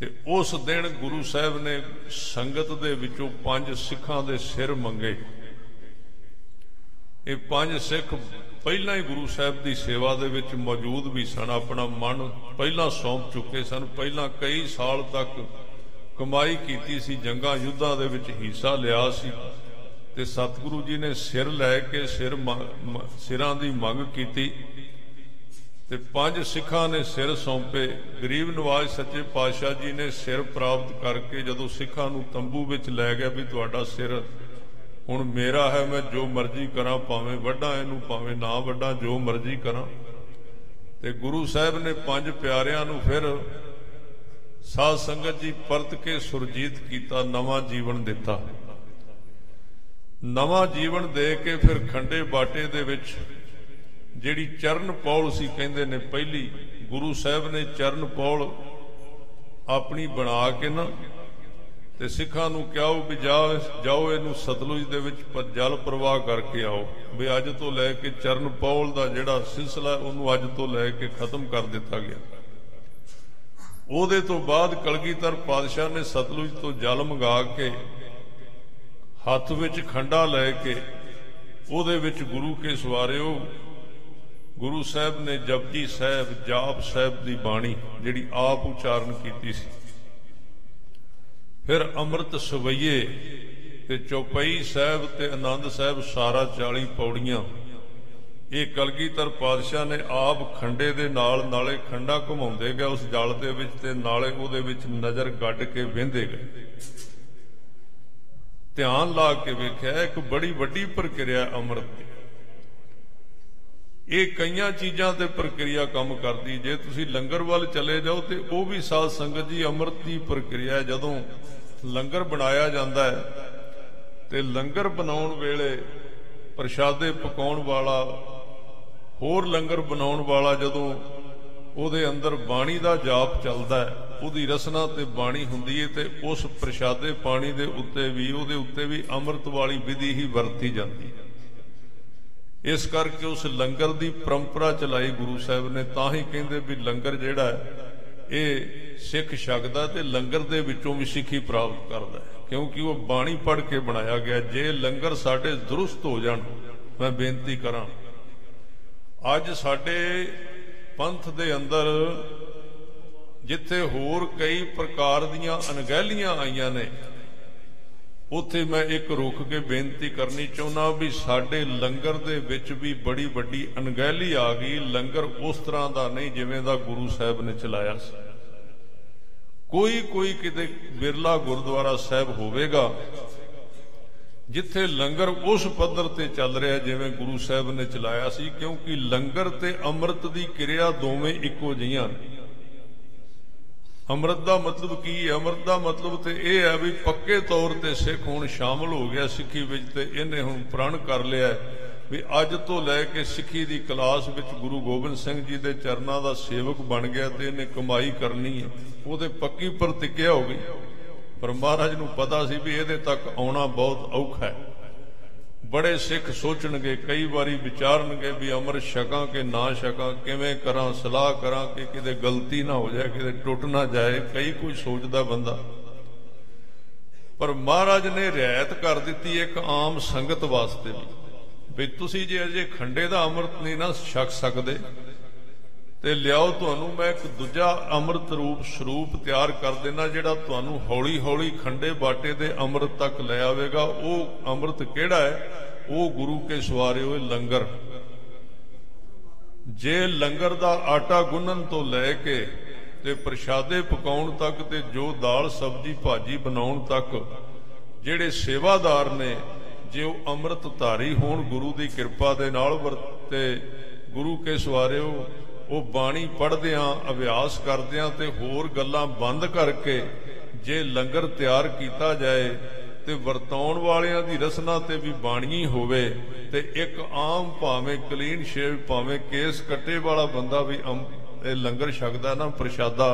ਤੇ ਉਸ ਦਿਨ ਗੁਰੂ ਸਾਹਿਬ ਨੇ ਸੰਗਤ ਦੇ ਵਿੱਚੋਂ ਪੰਜ ਸਿੱਖਾਂ ਦੇ ਸਿਰ ਮੰਗੇ। ਇਹ ਪੰਜ ਸਿੱਖ ਪਹਿਲਾਂ ਹੀ ਗੁਰੂ ਸਾਹਿਬ ਦੀ ਸੇਵਾ ਦੇ ਵਿੱਚ ਮੌਜੂਦ ਵੀ ਸਨ, ਆਪਣਾ ਮਨ ਪਹਿਲਾਂ ਸੌਂਪ ਚੁੱਕੇ ਸਨ, ਪਹਿਲਾਂ ਕਈ ਸਾਲ ਤੱਕ ਕਮਾਈ ਕੀਤੀ ਸੀ, ਜੰਗਾਂ ਯੁੱਧਾਂ ਦੇ ਵਿੱਚ ਹਿੱਸਾ ਲਿਆ ਸੀ ਤੇ ਸਤਿਗੁਰੂ ਜੀ ਨੇ ਸਿਰ ਲੈ ਕੇ ਸਿਰ ਸਿਰਾਂ ਦੀ ਮੰਗ ਕੀਤੀ ਤੇ ਪੰਜ ਸਿੱਖਾਂ ਨੇ ਸਿਰ ਸੌਂਪੇ। ਗਰੀਬ ਨਵਾਜ ਸੱਚੇ ਪਾਤਸ਼ਾਹ ਜੀ ਨੇ ਸਿਰ ਪ੍ਰਾਪਤ ਕਰਕੇ ਜਦੋਂ ਸਿੱਖਾਂ ਨੂੰ ਤੰਬੂ ਵਿੱਚ ਲੈ ਗਿਆ ਵੀ ਤੁਹਾਡਾ ਸਿਰ ਹੁਣ ਮੇਰਾ ਹੈ, ਮੈਂ ਜੋ ਮਰਜ਼ੀ ਕਰਾਂ, ਭਾਵੇਂ ਵੱਡਾ ਇਹਨੂੰ, ਭਾਵੇਂ ਨਾ ਵੱਡਾ ਜੋ ਮਰਜ਼ੀ ਕਰਾਂ। ਤੇ ਗੁਰੂ ਸਾਹਿਬ ਨੇ ਪੰਜ ਪਿਆਰਿਆਂ ਨੂੰ ਫਿਰ ਸਾਧ ਸੰਗਤ ਜੀ ਪਰਤ ਕੇ ਸੁਰਜੀਤ ਕੀਤਾ, ਨਵਾਂ ਜੀਵਨ ਦਿੱਤਾ। ਨਵਾਂ ਜੀਵਨ ਦੇ ਕੇ ਫਿਰ ਖੰਡੇ ਬਾਟੇ ਦੇ ਵਿੱਚ ਜਿਹੜੀ ਚਰਨ ਪੌਲ ਸੀ, ਕਹਿੰਦੇ ਨੇ ਪਹਿਲੀ, ਗੁਰੂ ਸਾਹਿਬ ਨੇ ਚਰਨ ਪੌਲ ਆਪਣੀ ਬਣਾ ਕੇ ਨਾ ਤੇ ਸਿੱਖਾਂ ਨੂੰ ਕਿਹਾ ਵੀ ਜਾ ਜਾਓ ਇਹਨੂੰ ਸਤਲੁਜ ਦੇ ਵਿੱਚ ਪ- ਜਲ ਪ੍ਰਵਾਹ ਕਰਕੇ ਆਓ। ਵੀ ਅੱਜ ਤੋਂ ਲੈ ਕੇ ਚਰਨ ਪੌਲ ਦਾ ਜਿਹੜਾ ਸਿਲਸਿਲਾ ਉਹਨੂੰ ਅੱਜ ਤੋਂ ਲੈ ਕੇ ਖਤਮ ਕਰ ਦਿੱਤਾ ਗਿਆ। ਉਹਦੇ ਤੋਂ ਬਾਅਦ ਕਲਗੀਧਰ ਪਾਤਸ਼ਾਹ ਨੇ ਸਤਲੁਜ ਤੋਂ ਜਲ ਮੰਗਾ ਕੇ ਹੱਥ ਵਿੱਚ ਖੰਡਾ ਲੈ ਕੇ ਉਹਦੇ ਵਿੱਚ ਗੁਰੂ ਕੇ ਸਵਾਰਿਓ, ਗੁਰੂ ਸਾਹਿਬ ਨੇ ਜਪਜੀ ਸਾਹਿਬ, ਜਾਪ ਸਾਹਿਬ ਦੀ ਬਾਣੀ ਜਿਹੜੀ ਆਪ ਉਚਾਰਨ ਕੀਤੀ ਸੀ। ਫਿਰ ਅੰਮ੍ਰਿਤ ਸਵਈਏ ਤੇ ਚੌਪਈ ਸਾਹਿਬ ਤੇ ਆਨੰਦ ਸਾਹਿਬ ਸਾਰਾ 40 ਪੌੜੀਆਂ ਇਹ ਕਲਗੀਧਰ ਪਾਤਸ਼ਾਹ ਨੇ ਆਪ ਖੰਡੇ ਦੇ ਨਾਲ ਨਾਲੇ ਖੰਡਾ ਘੁਮਾਉਂਦੇ ਗਏ ਉਸ ਜਲ ਦੇ ਵਿੱਚ ਤੇ ਨਾਲੇ ਉਹਦੇ ਵਿੱਚ ਨਜ਼ਰ ਗੱਡ ਕੇ ਵਹਿੰਦੇ ਗਏ ਧਿਆਨ ਲਾ ਕੇ ਵੇਖਿਆ, ਇੱਕ ਬੜੀ ਵੱਡੀ ਪ੍ਰਕਿਰਿਆ ਅੰਮ੍ਰਿਤ ਦੀ ਇਹ ਕਈਆਂ ਚੀਜ਼ਾਂ ਤੇ ਪ੍ਰਕਿਰਿਆ ਕੰਮ ਕਰਦੀ, ਜੇ ਤੁਸੀਂ ਲੰਗਰ ਵੱਲ ਚਲੇ ਜਾਓ ਤੇ ਉਹ ਵੀ ਸਾਧ ਸੰਗਤ ਜੀ ਅੰਮ੍ਰਿਤ ਦੀ ਪ੍ਰਕਿਰਿਆ ਹੈ। ਜਦੋਂ ਲੰਗਰ ਬਣਾਇਆ ਜਾਂਦਾ ਹੈ ਤੇ ਲੰਗਰ ਬਣਾਉਣ ਵੇਲੇ ਪ੍ਰਸ਼ਾਦੇ ਪਕਾਉਣ ਵਾਲਾ ਹੋਰ ਲੰਗਰ ਬਣਾਉਣ ਵਾਲਾ ਜਦੋਂ ਉਹਦੇ ਅੰਦਰ ਬਾਣੀ ਦਾ ਜਾਪ ਚੱਲਦਾ ਹੈ, ਉਹਦੀ ਰਸਨਾ ਤੇ ਬਾਣੀ ਹੁੰਦੀ ਹੈ ਤੇ ਉਸ ਪ੍ਰਸ਼ਾਦੇ ਪਾਣੀ ਦੇ ਉੱਤੇ ਵੀ, ਉਹਦੇ ਉੱਤੇ ਵੀ ਅੰਮ੍ਰਿਤ ਵਾਲੀ ਵਿਧੀ ਹੀ ਵਰਤੀ ਜਾਂਦੀ ਹੈ। ਇਸ ਕਰਕੇ ਉਸ ਲੰਗਰ ਦੀ ਪਰੰਪਰਾ ਚਲਾਈ ਗੁਰੂ ਸਾਹਿਬ ਨੇ, ਤਾਂ ਹੀ ਕਹਿੰਦੇ ਵੀ ਲੰਗਰ ਜਿਹੜਾ ਹੈ, ਇਹ ਸਿੱਖ ਛਕਦਾ ਤੇ ਲੰਗਰ ਦੇ ਵਿੱਚੋਂ ਵੀ ਸਿੱਖੀ ਪ੍ਰਾਪਤ ਕਰਦਾ ਹੈ। ਕਿਉਂਕਿ ਉਹ ਬਾਣੀ ਪੜ੍ਹ ਕੇ ਬਣਾਇਆ ਗਿਆ, ਜੇ ਲੰਗਰ ਸਾਡੇ ਦਰੁਸਤ ਹੋ ਜਾਣ, ਮੈਂ ਬੇਨਤੀ ਕਰਾਂ ਅੱਜ ਸਾਡੇ ਪੰਥ ਦੇ ਅੰਦਰ ਜਿੱਥੇ ਹੋਰ ਕਈ ਪ੍ਰਕਾਰ ਦੀਆਂ ਅਣਗਹਿਲੀਆਂ ਆਈਆਂ ਨੇ, ਉੱਥੇ ਮੈਂ ਇੱਕ ਰੁਕ ਕੇ ਬੇਨਤੀ ਕਰਨੀ ਚਾਹੁੰਦਾ ਵੀ ਸਾਡੇ ਲੰਗਰ ਦੇ ਵਿੱਚ ਵੀ ਬੜੀ ਵੱਡੀ ਅਣਗਹਿਲੀ ਆ ਗਈ। ਲੰਗਰ ਉਸ ਤਰ੍ਹਾਂ ਦਾ ਨਹੀਂ ਜਿਵੇਂ ਦਾ ਗੁਰੂ ਸਾਹਿਬ ਨੇ ਚਲਾਇਆ ਸੀ। ਕੋਈ ਕੋਈ ਕਿਤੇ ਬਿਰਲਾ ਗੁਰਦੁਆਰਾ ਸਾਹਿਬ ਹੋਵੇਗਾ ਜਿੱਥੇ ਲੰਗਰ ਉਸ ਪੱਧਰ ਤੇ ਚੱਲ ਰਿਹਾ ਜਿਵੇਂ ਗੁਰੂ ਸਾਹਿਬ ਨੇ ਚਲਾਇਆ ਸੀ, ਕਿਉਂਕਿ ਲੰਗਰ ਤੇ ਅੰਮ੍ਰਿਤ ਦੀ ਕਿਰਿਆ ਦੋਵੇਂ ਇੱਕੋ ਜਿਹੀਆਂ ਨੇ। ਅੰਮ੍ਰਿਤ ਦਾ ਮਤਲਬ ਕੀ ਹੈ? ਅੰਮ੍ਰਿਤ ਦਾ ਮਤਲਬ ਤੇ ਇਹ ਹੈ ਵੀ ਪੱਕੇ ਤੌਰ ਤੇ ਸਿੱਖ ਹੁਣ ਸ਼ਾਮਲ ਹੋ ਗਿਆ ਸਿੱਖੀ ਵਿੱਚ ਤੇ ਇਹਨੇ ਹੁਣ ਪ੍ਰਣ ਕਰ ਲਿਆ ਹੈ ਵੀ ਅੱਜ ਤੋਂ ਲੈ ਕੇ ਸਿੱਖੀ ਦੀ ਕਲਾਸ ਵਿੱਚ ਗੁਰੂ ਗੋਬਿੰਦ ਸਿੰਘ ਜੀ ਦੇ ਚਰਨਾਂ ਦਾ ਸੇਵਕ ਬਣ ਗਿਆ ਤੇ ਇਹਨੇ ਕਮਾਈ ਕਰਨੀ ਹੈ। ਉਹਦੇ ਪੱਕੀ ਪ੍ਰਤੀਕਿਆ ਹੋ ਗਈ। ਪਰ ਮਹਾਰਾਜ ਨੂੰ ਪਤਾ ਸੀ ਵੀ ਇਹਦੇ ਤੱਕ ਆਉਣਾ ਬਹੁਤ ਔਖਾ ਹੈ। ਬੜੇ ਸਿੱਖ ਸੋਚਣਗੇ, ਕਈ ਵਾਰੀ ਵਿਚਾਰਨਗੇ ਵੀ ਅਮਰ ਛਕਾਂ ਕਿ ਨਾ ਛਕਾਂ, ਕਿਵੇਂ ਕਰਾਂ, ਸਲਾਹ ਕਰਾਂ ਕਿ ਕਿਤੇ ਗਲਤੀ ਨਾ ਹੋ ਜਾਏ, ਕਿਤੇ ਟੁੱਟ ਨਾ ਜਾਏ, ਕਈ ਕੁਝ ਸੋਚਦਾ ਬੰਦਾ। ਪਰ ਮਹਾਰਾਜ ਨੇ ਰਿਆਇਤ ਕਰ ਦਿੱਤੀ ਇੱਕ ਆਮ ਸੰਗਤ ਵਾਸਤੇ ਵੀ ਵੀ ਤੁਸੀਂ ਜੇ ਅਜੇ ਖੰਡੇ ਦਾ ਅੰਮ੍ਰਿਤ ਨਹੀਂ ਨਾ ਛਕ ਸਕਦੇ ਤੇ ਲਿਆਓ ਤੁਹਾਨੂੰ ਮੈਂ ਇੱਕ ਦੂਜਾ ਅੰਮ੍ਰਿਤ ਰੂਪ ਸਰੂਪ ਤਿਆਰ ਕਰ ਦੇਣਾ ਜਿਹੜਾ ਤੁਹਾਨੂੰ ਹੌਲੀ ਹੌਲੀ ਖੰਡੇ ਬਾਟੇ ਦੇ ਅੰਮ੍ਰਿਤ ਤੱਕ ਲੈ ਆਵੇਗਾ। ਉਹ ਅੰਮ੍ਰਿਤ ਕਿਹੜਾ ਹੈ? ਉਹ ਗੁਰੂ ਕੇ ਸਵਾਰੇ ਹੋਏ ਲੰਗਰ। ਜੇ ਲੰਗਰ ਦਾ ਆਟਾ ਗੁੰਨਣ ਤੋਂ ਲੈ ਕੇ ਤੇ ਪ੍ਰਸ਼ਾਦੇ ਪਕਾਉਣ ਤੱਕ ਤੇ ਜੋ ਦਾਲ, ਸਬਜੀ, ਭਾਜੀ ਬਣਾਉਣ ਤੱਕ ਜਿਹੜੇ ਸੇਵਾਦਾਰ ਨੇ, ਜੇ ਉਹ ਅੰਮ੍ਰਿਤ ਧਾਰੀ ਹੋਣ, ਗੁਰੂ ਦੀ ਕਿਰਪਾ ਦੇ ਨਾਲ ਵਰਤੇ ਗੁਰੂ ਕੇ ਸਵਾਰਿਓ ਉਹ ਬਾਣੀ ਪੜ੍ਹਦਿਆਂ, ਅਭਿਆਸ ਕਰਦਿਆਂ ਤੇ ਹੋਰ ਗੱਲਾਂ ਬੰਦ ਕਰਕੇ ਜੇ ਲੰਗਰ ਤਿਆਰ ਕੀਤਾ ਜਾਏ ਤੇ ਵਰਤਾਉਣ ਵਾਲਿਆਂ ਦੀ ਰਸਨਾ ਤੇ ਵੀ ਬਾਣੀ ਹੋਵੇ ਤੇ ਇੱਕ ਆਮ ਭਾਵੇਂ ਕਲੀਨ ਸ਼ੇਵ, ਭਾਵੇਂ ਕੇਸ ਕੱਟੇ ਵਾਲਾ ਬੰਦਾ ਵੀ ਅੰਮ- ਇਹ ਲੰਗਰ ਛਕਦਾ ਨਾ ਪ੍ਰਸ਼ਾਦਾ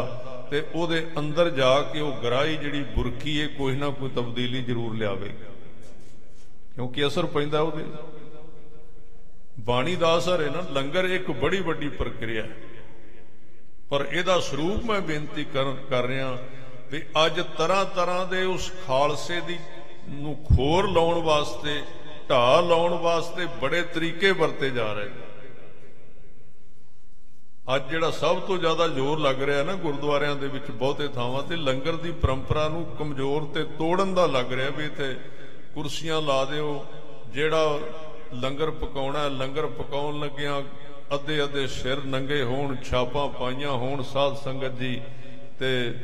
ਤੇ ਉਹਦੇ ਅੰਦਰ ਜਾ ਕੇ ਉਹ ਗਰਾਈ ਜਿਹੜੀ ਬੁਰਕੀ ਹੈ ਕੋਈ ਨਾ ਕੋਈ ਤਬਦੀਲੀ ਜ਼ਰੂਰ ਲਿਆਵੇ ਕਿਉਂਕਿ ਅਸਰ ਪੈਂਦਾ ਉਹਦੇ ਬਾਣੀ ਦਾ ਅਸਰ ਹੈ ਨਾ, ਲੰਗਰ ਇੱਕ ਬੜੀ ਵੱਡੀ ਪ੍ਰਕਿਰਿਆ ਹੈ। ਪਰ ਇਹਦਾ ਸਰੂਪ ਮੈਂ ਬੇਨਤੀ ਕਰ ਕਰ ਰਿਹਾ ਵੀ ਅੱਜ ਤਰ੍ਹਾਂ ਤਰ੍ਹਾਂ ਦੇ ਉਸ ਖਾਲਸੇ ਦੀ ਨੂੰ ਖੋਰ ਲਾਉਣ ਵਾਸਤੇ, ਢਾਹ ਲਾਉਣ ਵਾਸਤੇ ਬੜੇ ਤਰੀਕੇ ਵਰਤੇ ਜਾ ਰਹੇ ਨੇ। ਅੱਜ ਜਿਹੜਾ ਸਭ ਤੋਂ ਜ਼ਿਆਦਾ ਜ਼ੋਰ ਲੱਗ ਰਿਹਾ ਨਾ ਗੁਰਦੁਆਰਿਆਂ ਦੇ ਵਿੱਚ ਬਹੁਤੇ ਥਾਵਾਂ ਤੇ, ਲੰਗਰ ਦੀ ਪਰੰਪਰਾ ਨੂੰ ਕਮਜ਼ੋਰ ਤੇ ਤੋੜਨ ਦਾ ਲੱਗ ਰਿਹਾ ਵੀ ਇੱਥੇ ਕੁਰਸੀਆਂ ਲਾ ਦਿਓ, ਜਿਹੜਾ ਲੰਗਰ ਪਕਾਉਣਾ ਹੈ, ਲੰਗਰ ਪਕਾਉਣ ਲੱਗਿਆਂ ਅੱਧੇ ਅੱਧੇ ਸਿਰ ਨੰਗੇ ਹੋਣ ਛਾਪਾਂ ਪਾਈਆਂ ਹੋਣ ਸਾਧ ਸੰਗਤ ਜੀ ਤੇ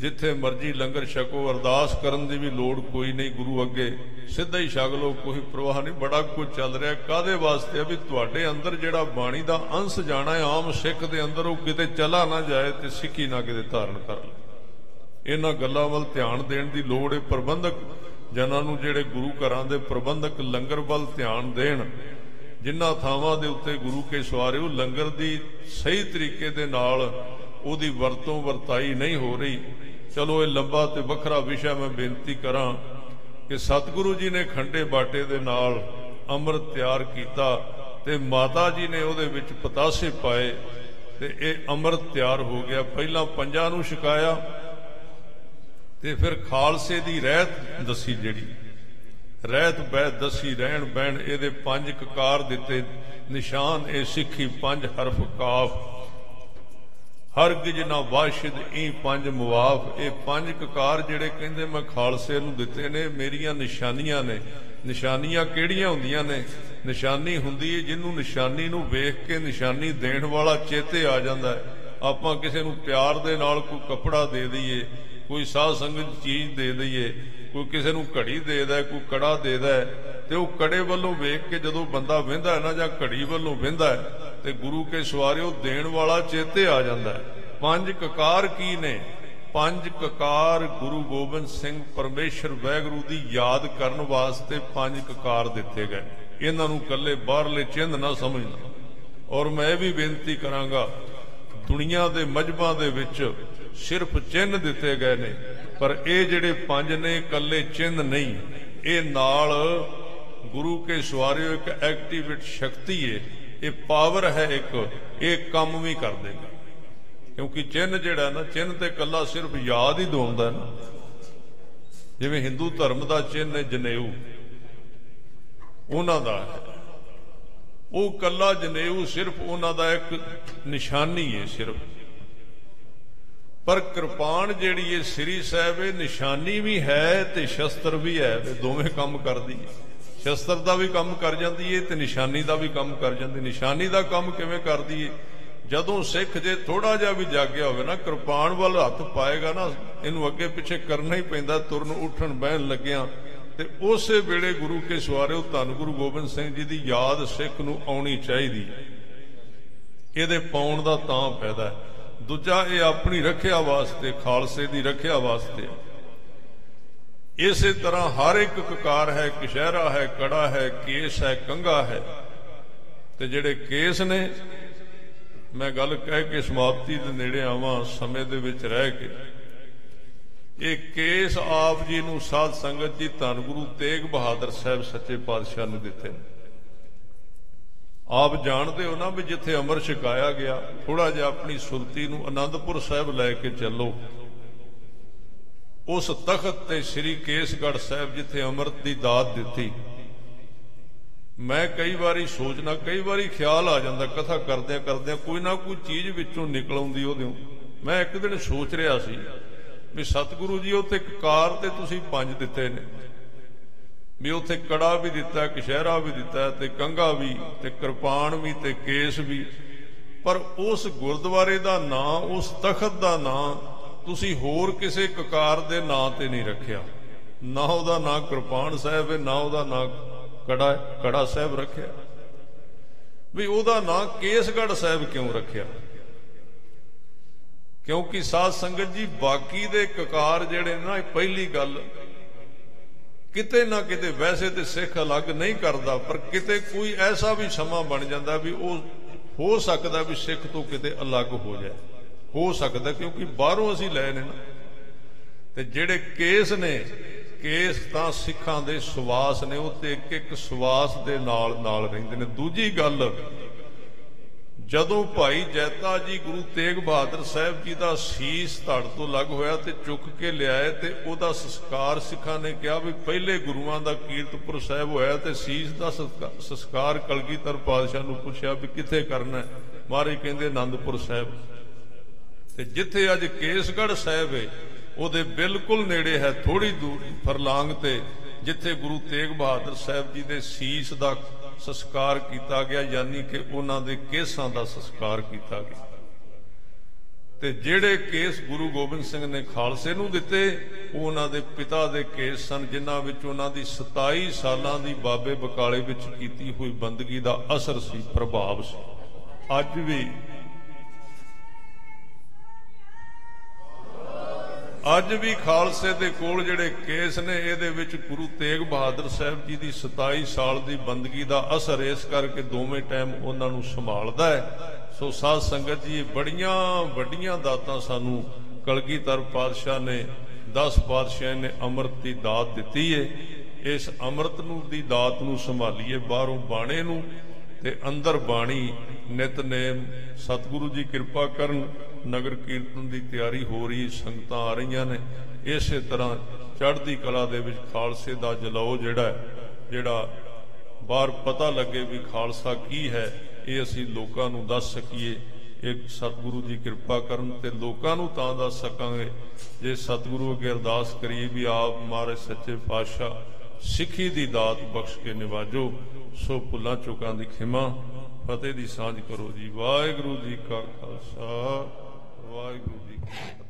ਜਿੱਥੇ ਮਰਜ਼ੀ ਲੰਗਰ ਛਕੋ ਅਰਦਾਸ ਕਰਨ ਦੀ ਵੀ ਲੋੜ ਕੋਈ ਨਹੀਂ ਗੁਰੂ ਅੱਗੇ। ਸਿੱਧਾ ਹੀ ਛਕ ਲਓ ਕੋਈ ਪ੍ਰਵਾਹ ਨਹੀਂ ਬੜਾ ਕੁਝ ਚੱਲ ਰਿਹਾ। ਕਾਦੇ ਵਾਸਤੇ ਆ ਵੀ ਤੁਹਾਡੇ ਅੰਦਰ ਜਿਹੜਾ ਬਾਣੀ ਦਾ ਅੰਸ਼ ਜਾਣਾ ਹੈ ਆਮ ਸਿੱਖ ਦੇ ਅੰਦਰ ਉਹ ਕਿਤੇ ਚਲਾ ਨਾ ਜਾਏ ਤੇ ਸਿੱਖੀ ਨਾ ਕਿਤੇ ਧਾਰਨ ਕਰ ਲਏ ਇਹਨਾਂ ਗੱਲਾਂ ਵੱਲ ਧਿਆਨ ਦੇਣ ਦੀ ਲੋੜ ਹੈ ਪ੍ਰਬੰਧਕ ਜਨਾਂ ਨੂੰ ਜਿਹੜੇ ਗੁਰੂ ਘਰਾਂ ਦੇ ਪ੍ਰਬੰਧਕ ਲੰਗਰ ਵੱਲ ਧਿਆਨ ਦੇਣ, ਜਿਨ੍ਹਾਂ ਥਾਵਾਂ ਦੇ ਉੱਤੇ ਗੁਰੂ ਕੇ ਸਵਾਰੇ, ਉਹ ਲੰਗਰ ਦੀ ਸਹੀ ਤਰੀਕੇ ਦੇ ਨਾਲ ਉਹਦੀ ਵਰਤੋਂ ਵਰਤਾਈ ਨਹੀਂ ਹੋ ਰਹੀ। ਚਲੋ ਇਹ ਲੰਬਾ ਤੇ ਵੱਖਰਾ ਵਿਸ਼ਾ ਮੈਂ ਬੇਨਤੀ ਕਰਾਂ ਕਿ ਸਤਿਗੁਰੂ ਜੀ ਨੇ ਖੰਡੇ ਬਾਟੇ ਦੇ ਨਾਲ ਅੰਮ੍ਰਿਤ ਤਿਆਰ ਕੀਤਾ ਤੇ ਮਾਤਾ ਜੀ ਨੇ ਉਹਦੇ ਵਿੱਚ ਪਤਾਸੇ ਪਾਏ ਤੇ ਇਹ ਅੰਮ੍ਰਿਤ ਤਿਆਰ ਹੋ ਗਿਆ। ਪਹਿਲਾਂ ਪੰਜਾਂ ਨੂੰ ਛਕਾਇਆ ਤੇ ਫਿਰ ਖਾਲਸੇ ਦੀ ਰਹਿਤ ਦੱਸੀ ਜਿਹੜੀ। ਰਹਿਤ ਬਹਿ ਦਸੀ, ਰਹਿਣ ਬਹਿਣ, ਇਹਦੇ ਪੰਜ ਕਕਾਰ ਦਿੱਤੇ। ਨਿਸ਼ਾਨ ਇਹ ਸਿੱਖੀ ਪੰਜ ਹਰਫ ਕਾਫ। ਹਰਗਿਜ ਨਾ ਵਾਸ਼ਿਦ ਇਹ ਪੰਜ ਮੁਆਫ। ਇਹ ਪੰਜ ਕਕਾਰ ਜਿਹੜੇ ਕਹਿੰਦੇ ਮੈਂ ਖਾਲਸੇ ਨੂੰ ਦਿੱਤੇ ਨੇ, ਮੇਰੀਆਂ ਨਿਸ਼ਾਨੀਆਂ ਨੇ। ਨਿਸ਼ਾਨੀਆਂ ਕਿਹੜੀਆਂ ਹੁੰਦੀਆਂ ਨੇ? ਨਿਸ਼ਾਨੀ ਹੁੰਦੀ ਹੈ ਜਿਹਨੂੰ ਨਿਸ਼ਾਨੀ ਨੂੰ ਵੇਖ ਕੇ ਨਿਸ਼ਾਨੀ ਦੇਣ ਵਾਲਾ ਚੇਤੇ ਆ ਜਾਂਦਾ ਹੈ। ਆਪਾਂ ਕਿਸੇ ਨੂੰ ਪਿਆਰ ਦੇ ਨਾਲ ਕੋਈ ਕੱਪੜਾ ਦੇ ਦਈਏ ਕੋਈ ਸਾਧ ਸੰਗਤ ਚੀਜ਼ ਦੇ ਦਈਏ, ਕੋਈ ਕਿਸੇ ਨੂੰ ਘੜੀ ਦੇਦਾ ਕੋਈ ਕੜਾ ਦੇਦਾ ਤੇ ਉਹ ਕੜੇ ਵੱਲੋਂ ਵੇਖ ਕੇ ਜਦੋਂ ਬੰਦਾ ਵਹਿੰਦਾ ਹੈ ਨਾ ਜਾਂ ਘੜੀ ਵੱਲੋਂ ਵਹਿੰਦਾ ਹੈ, ਤੇ ਗੁਰੂ ਕੇ ਸਵਾਰਿਓ ਦੇਣ ਵਾਲਾ ਚੇਤੇ ਆ ਜਾਂਦਾ ਹੈ। ਪੰਜ ਕਕਾਰ ਕੀ ਨੇ? ਪੰਜ ਕਕਾਰ ਗੁਰੂ ਗੋਬਿੰਦ ਸਿੰਘ ਪਰਮੇਸ਼ਰ ਵੈਗਰੂ ਦੀ ਯਾਦ ਕਰਨ ਵਾਸਤੇ ਪੰਜ ਕਕਾਰ ਦਿੱਤੇ ਗਏ। ਇਹਨਾਂ ਨੂੰ ਕੱਲੇ ਬਾਹਰਲੇ ਚਿੰਨ ਨਾ ਸਮਝਣਾ। ਔਰ ਮੈਂ ਇਹ ਵੀ ਬੇਨਤੀ ਕਰਾਂਗਾ, ਦੁਨੀਆ ਦੇ ਮਜਬਾਂ ਦੇ ਵਿੱਚ ਸਿਰਫ ਚਿੰਨ ਦਿੱਤੇ ਗਏ ਨੇ। ਪਰ ਇਹ ਜਿਹੜੇ ਪੰਜ ਨੇ ਕੱਲੇ ਚਿੰਨ ਨਹੀਂ, ਇਹ ਨਾਲ ਗੁਰੂ ਕੇ ਸਵਾਰਿਓ ਇੱਕ ਐਕਟੀਵੇਟ ਸ਼ਕਤੀ ਏ, ਇਹ ਪਾਵਰ ਹੈ ਇੱਕ, ਇਹ ਕੰਮ ਵੀ ਕਰ ਦੇਗਾ। ਕਿਉਂਕਿ ਚਿੰਨ ਜਿਹੜਾ ਨਾ ਚਿੰਨ ਤੇ ਕੱਲਾ ਸਿਰਫ ਯਾਦ ਹੀ ਦਵਾਉਂਦਾ ਨਾ। ਜਿਵੇਂ ਹਿੰਦੂ ਧਰਮ ਦਾ ਚਿੰਨ ਹੈ ਜਨੇਊ। ਉਹਨਾਂ ਦਾ ਹੈ। ਉਹ ਕੱਲਾ ਜਨੇਊ ਸਿਰਫ ਉਹਨਾਂ ਦਾ ਇੱਕ ਨਿਸ਼ਾਨੀ ਹੈ ਸਿਰਫ। ਪਰ ਕਿਰਪਾਨ ਜਿਹੜੀ ਹੈ ਸ੍ਰੀ ਸਾਹਿਬ, ਇਹ ਨਿਸ਼ਾਨੀ ਵੀ ਹੈ ਤੇ ਸ਼ਸਤਰ ਵੀ ਹੈ, ਇਹ ਦੋਵੇਂ ਕੰਮ ਕਰਦੀ ਹੈ। ਸ਼ਸਤਰ ਦਾ ਵੀ ਕੰਮ ਕਰ ਜਾਂਦੀ ਹੈ ਤੇ ਨਿਸ਼ਾਨੀ ਦਾ ਵੀ ਕੰਮ ਕਰ ਜਾਂਦੀ। ਨਿਸ਼ਾਨੀ ਦਾ ਕੰਮ ਕਿਵੇਂ ਕਰਦੀ ਹੈ ਜਦੋਂ ਸਿੱਖ ਜੇ ਥੋੜਾ ਜਿਹਾ ਵੀ ਜਾਗਿਆ ਹੋਵੇ ਨਾ, ਕਿਰਪਾਨ ਵੱਲ ਹੱਥ ਪਾਏਗਾ ਨਾ, ਇਹਨੂੰ ਅੱਗੇ ਪਿੱਛੇ ਕਰਨਾ ਹੀ ਪੈਂਦਾ, ਤੁਰਨ, ਉੱਠਣ, ਬਹਿਣ ਲੱਗਿਆਂ। ਤੇ ਉਸੇ ਵੇਲੇ ਗੁਰੂ ਕੇ ਸਵਾਰਿਓ, ਧੰਨ ਗੁਰੂ ਗੋਬਿੰਦ ਸਿੰਘ ਜੀ ਦੀ ਯਾਦ ਸਿੱਖ ਨੂੰ ਆਉਣੀ ਚਾਹੀਦੀ ਇਹਦੇ ਪਾਉਣ ਦਾ ਤਾਂ ਫਾਇਦਾ ਹੈ। ਦੂਜਾ ਇਹ ਆਪਣੀ ਰੱਖਿਆ ਵਾਸਤੇ, ਖਾਲਸੇ ਦੀ ਰੱਖਿਆ ਵਾਸਤੇ। ਇਸੇ ਤਰ੍ਹਾਂ ਹਰ ਇੱਕ ਕਕਾਰ ਹੈ, ਕਿਸ਼ਹਿਰਾ ਹੈ, ਕੜਾ ਹੈ, ਕੇਸ ਹੈ ਕੰਗਾ ਹੈ। ਤੇ ਜਿਹੜੇ ਕੇਸ ਨੇ, ਮੈਂ ਗੱਲ ਕਹਿ ਕੇ ਸਮਾਪਤੀ ਦੇ ਨੇੜੇ ਆਵਾਂ, ਸਮੇਂ ਦੇ ਵਿੱਚ ਰਹਿ ਕੇ। ਇਹ ਕੇਸ ਆਪ ਜੀ ਨੂੰ ਸਾਧ ਸੰਗਤ ਜੀ ਧੰਨ ਗੁਰੂ ਤੇਗ ਬਹਾਦਰ ਸਾਹਿਬ ਸੱਚੇ ਪਾਤਸ਼ਾਹ ਨੇ ਦਿੱਤੇ ਨੇ। ਆਪ ਜਾਣਦੇ ਹੋ ਨਾ ਵੀ ਜਿੱਥੇ ਅਮਰ ਛਕਾਇਆ ਗਿਆ ਥੋੜਾ ਜਿਹਾ ਆਪਣੀ ਸੁਰਤੀ ਨੂੰ ਆਨੰਦਪੁਰ ਸਾਹਿਬ ਲੈ ਕੇ ਚੱਲੋ। ਉਸ ਤਖਤ ਤੇ ਸ੍ਰੀ ਕੇਸਗੜ੍ਹ ਸਾਹਿਬ ਜਿੱਥੇ ਅੰਮ੍ਰਿਤ ਦੀ ਦਾਤ ਦਿੱਤੀ। ਮੈਂ ਕਈ ਵਾਰੀ ਸੋਚਣਾ ਕਈ ਵਾਰੀ ਖਿਆਲ ਆ ਜਾਂਦਾ, ਕਥਾ ਕਰਦਿਆਂ ਕਰਦਿਆਂ ਕੋਈ ਨਾ ਕੋਈ ਚੀਜ਼ ਵਿੱਚੋਂ ਨਿਕਲ ਆਉਂਦੀ ਉਹਦੇ ਮੈਂ ਇੱਕ ਦਿਨ ਸੋਚ ਰਿਹਾ ਸੀ ਵੀ ਸਤਿਗੁਰੂ ਜੀ, ਉੱਥੇ ਇੱਕ ਕਾਰ ਤੇ ਤੁਸੀਂ ਪੰਜ ਦਿੱਤੇ ਨੇ। ਵੀ ਉੱਥੇ ਕੜਾ ਵੀ ਦਿੱਤਾ ਕਿਸ਼ਹਿਰਾ ਵੀ ਦਿੱਤਾ ਤੇ ਕੰਗਾ ਵੀ ਤੇ ਕਿਰਪਾਨ ਵੀ ਤੇ ਕੇਸ ਵੀ। ਪਰ ਉਸ ਗੁਰਦੁਆਰੇ ਦਾ ਨਾਂ, ਉਸ ਤਖਤ ਦਾ ਨਾਂ ਤੁਸੀਂ ਹੋਰ ਕਿਸੇ ਕਕਾਰ ਦੇ ਨਾਂ ਤੇ ਨਹੀਂ ਰੱਖਿਆ। ਨਾ ਉਹਦਾ ਨਾਂ ਕਿਰਪਾਨ ਸਾਹਿਬ ਹੈ, ਨਾ ਉਹਦਾ ਨਾਂ ਕੜਾ ਕੜਾ ਸਾਹਿਬ ਰੱਖਿਆ। ਵੀ ਉਹਦਾ ਨਾਂ ਕੇਸਗੜ ਸਾਹਿਬ ਕਿਉਂ ਰੱਖਿਆ? ਕਿਉਂਕਿ ਸਾਧ ਸੰਗਤ ਜੀ ਬਾਕੀ ਦੇ ਕਕਾਰ ਜਿਹੜੇ ਨਾ ਪਹਿਲੀ ਗੱਲ ਕਿਤੇ ਨਾ ਕਿਤੇ ਵੈਸੇ ਤੇ ਸਿੱਖ ਅਲੱਗ ਨਹੀਂ ਕਰਦਾ, ਪਰ ਕਿਤੇ ਕੋਈ ਐਸਾ ਵੀ ਸਮਾਂ ਬਣ ਜਾਂਦਾ ਵੀ ਉਹ ਹੋ ਸਕਦਾ ਵੀ ਸਿੱਖ ਤੋਂ ਕਿਤੇ ਅਲੱਗ ਹੋ ਜਾਏ। ਹੋ ਸਕਦਾ ਕਿਉਂਕਿ ਬਾਹਰੋਂ ਅਸੀਂ ਲੈ ਨੇ ਨਾ। ਤੇ ਜਿਹੜੇ ਕੇਸ ਨੇ, ਕੇਸ ਤਾਂ ਸਿੱਖਾਂ ਦੇ ਸਵਾਸ ਨੇ, ਉਹ ਤੇ ਇੱਕ ਇੱਕ ਸਵਾਸ ਦੇ ਨਾਲ ਨਾਲ ਰਹਿੰਦੇ ਨੇ। ਦੂਜੀ ਗੱਲ ਜਦੋਂ ਭਾਈ ਜੈਤਾ ਜੀ ਗੁਰੂ ਤੇਗ ਬਹਾਦਰ ਸਾਹਿਬ ਜੀ ਦਾ ਸੀਸ ਧੜ ਤੋਂ ਲੱਗ ਹੋਇਆ ਤੇ ਚੁੱਕ ਕੇ ਲਿਆਏ ਤੇ ਉਹਦਾ ਸੰਸਕਾਰ ਸਿੱਖਾਂ ਨੇ ਕਿਹਾ ਵੀ ਪਹਿਲੇ ਗੁਰੂਆਂ ਦਾ ਕੀਰਤਪੁਰ ਸਾਹਿਬ ਹੋਇਆ ਤੇ ਸੀਸ ਦਾ ਸੰਸਕਾਰ ਕਲਗੀਧਰ ਪਾਤਸ਼ਾਹ ਨੂੰ ਪੁੱਛਿਆ ਵੀ ਕਿੱਥੇ ਕਰਨਾ ਹੈ? ਮਾਰੇ ਕਹਿੰਦੇ ਆਨੰਦਪੁਰ ਸਾਹਿਬ। ਤੇ ਜਿੱਥੇ ਅੱਜ ਕੇਸਗੜ੍ਹ ਸਾਹਿਬ ਹੈ ਉਹਦੇ ਬਿਲਕੁਲ ਨੇੜੇ ਹੈ ਥੋੜੀ ਦੂਰ, ਫਰਲਾਂਗ ਤੇ, ਜਿੱਥੇ ਗੁਰੂ ਤੇਗ ਬਹਾਦਰ ਸਾਹਿਬ ਜੀ ਦੇ ਸੀਸ ਦਾ ਸੰਸਕਾਰ ਕੀਤਾ ਗਿਆ, ਯਾਨੀ ਕਿ ਉਹਨਾਂ ਦੇ ਕੇਸਾਂ ਦਾ ਸੰਸਕਾਰ ਕੀਤਾ ਗਿਆ। ਤੇ ਜਿਹੜੇ ਕੇਸ ਗੁਰੂ ਗੋਬਿੰਦ ਸਿੰਘ ਨੇ ਖਾਲਸੇ ਨੂੰ ਦਿੱਤੇ, ਉਹ ਉਹਨਾਂ ਦੇ ਪਿਤਾ ਦੇ ਕੇਸ ਸਨ, ਜਿਨ੍ਹਾਂ ਵਿੱਚ ਉਹਨਾਂ ਦੀ 27 ਸਾਲਾਂ ਦੀ ਬਾਬੇ ਬਕਾਲੇ ਵਿੱਚ ਕੀਤੀ ਹੋਈ ਬੰਦਗੀ ਦਾ ਅਸਰ ਸੀ, ਪ੍ਰਭਾਵ ਸੀ। ਅੱਜ ਵੀ ਅੱਜ ਵੀ ਖਾਲਸੇ ਦੇ ਕੋਲ ਜਿਹੜੇ ਕੇਸ ਨੇ, ਇਹਦੇ ਵਿੱਚ ਗੁਰੂ ਤੇਗ ਬਹਾਦਰ ਸਾਹਿਬ ਜੀ ਦੀ 27 ਸਾਲ ਦੀ ਬੰਦਗੀ ਦਾ ਅਸਰ ਇਸ ਕਰਕੇ ਦੋਵੇਂ ਟਾਈਮ ਉਹਨਾਂ ਨੂੰ ਸੰਭਾਲਦਾ ਹੈ। ਸੋ ਸਾਧ ਸੰਗਤ ਜੀ ਬੜੀਆਂ ਵੱਡੀਆਂ ਦਾਤਾਂ ਸਾਨੂੰ ਕਲਗੀਧਰ ਪਾਤਸ਼ਾਹ ਨੇ 10 ਪਾਤਸ਼ਾਹ ਨੇ ਅੰਮ੍ਰਿਤ ਦੀ ਦਾਤ ਦਿੱਤੀ ਏ। ਇਸ ਅੰਮ੍ਰਿਤ ਨੂੰ, ਦੀ ਦਾਤ ਨੂੰ ਸੰਭਾਲੀਏ ਬਾਹਰੋਂ ਬਾਣੇ ਨੂੰ। ਤੇ ਅੰਦਰ ਬਾਣੀ ਨਿਤਨੇਮ ਸਤਿਗੁਰੂ ਜੀ ਕਿਰਪਾ ਕਰਨ ਨਗਰ ਕੀਰਤਨ ਦੀ ਤਿਆਰੀ ਹੋ ਰਹੀ ਸੰਗਤਾਂ ਆ ਰਹੀਆਂ ਨੇ। ਇਸੇ ਤਰ੍ਹਾਂ ਚੜ੍ਹਦੀ ਕਲਾ ਦੇ ਵਿੱਚ ਖਾਲਸੇ ਦਾ ਜਲਾਓ ਜਿਹੜਾ ਹੈ, ਜਿਹੜਾ ਬਾਹਰ ਪਤਾ ਲੱਗੇ ਵੀ ਖਾਲਸਾ ਕੀ ਹੈ ਇਹ ਅਸੀਂ ਲੋਕਾਂ ਨੂੰ ਦੱਸ ਸਕੀਏ। ਇੱਕ ਸਤਿਗੁਰੂ ਜੀ ਕਿਰਪਾ ਕਰਨ ਤੇ ਲੋਕਾਂ ਨੂੰ ਤਾਂ ਦੱਸ ਸਕਾਂਗੇ। ਜੇ ਸਤਿਗੁਰੂ ਅੱਗੇ ਅਰਦਾਸ ਕਰੀਏ ਵੀ ਆਪ ਮਾਰੇ ਸੱਚੇ ਪਾਤਸ਼ਾਹ ਸਿੱਖੀ ਦੀ ਦਾਤ ਬਖਸ਼ ਕੇ ਨਿਵਾਜੋ, ਸੋ ਭੁੱਲਾਂ ਚੁੱਕਾਂ ਦੀ ਖਿਮਾ, ਫਤਿਹ ਦੀ ਸਾਂਝ ਕਰੋ ਜੀ। ਵਾਹਿਗੁਰੂ ਜੀ ਕਾ ਖਾਲਸਾ, ਵਾਹਿਗੁਰੂ ਜੀ ਕੀ ਫਤਿਹ।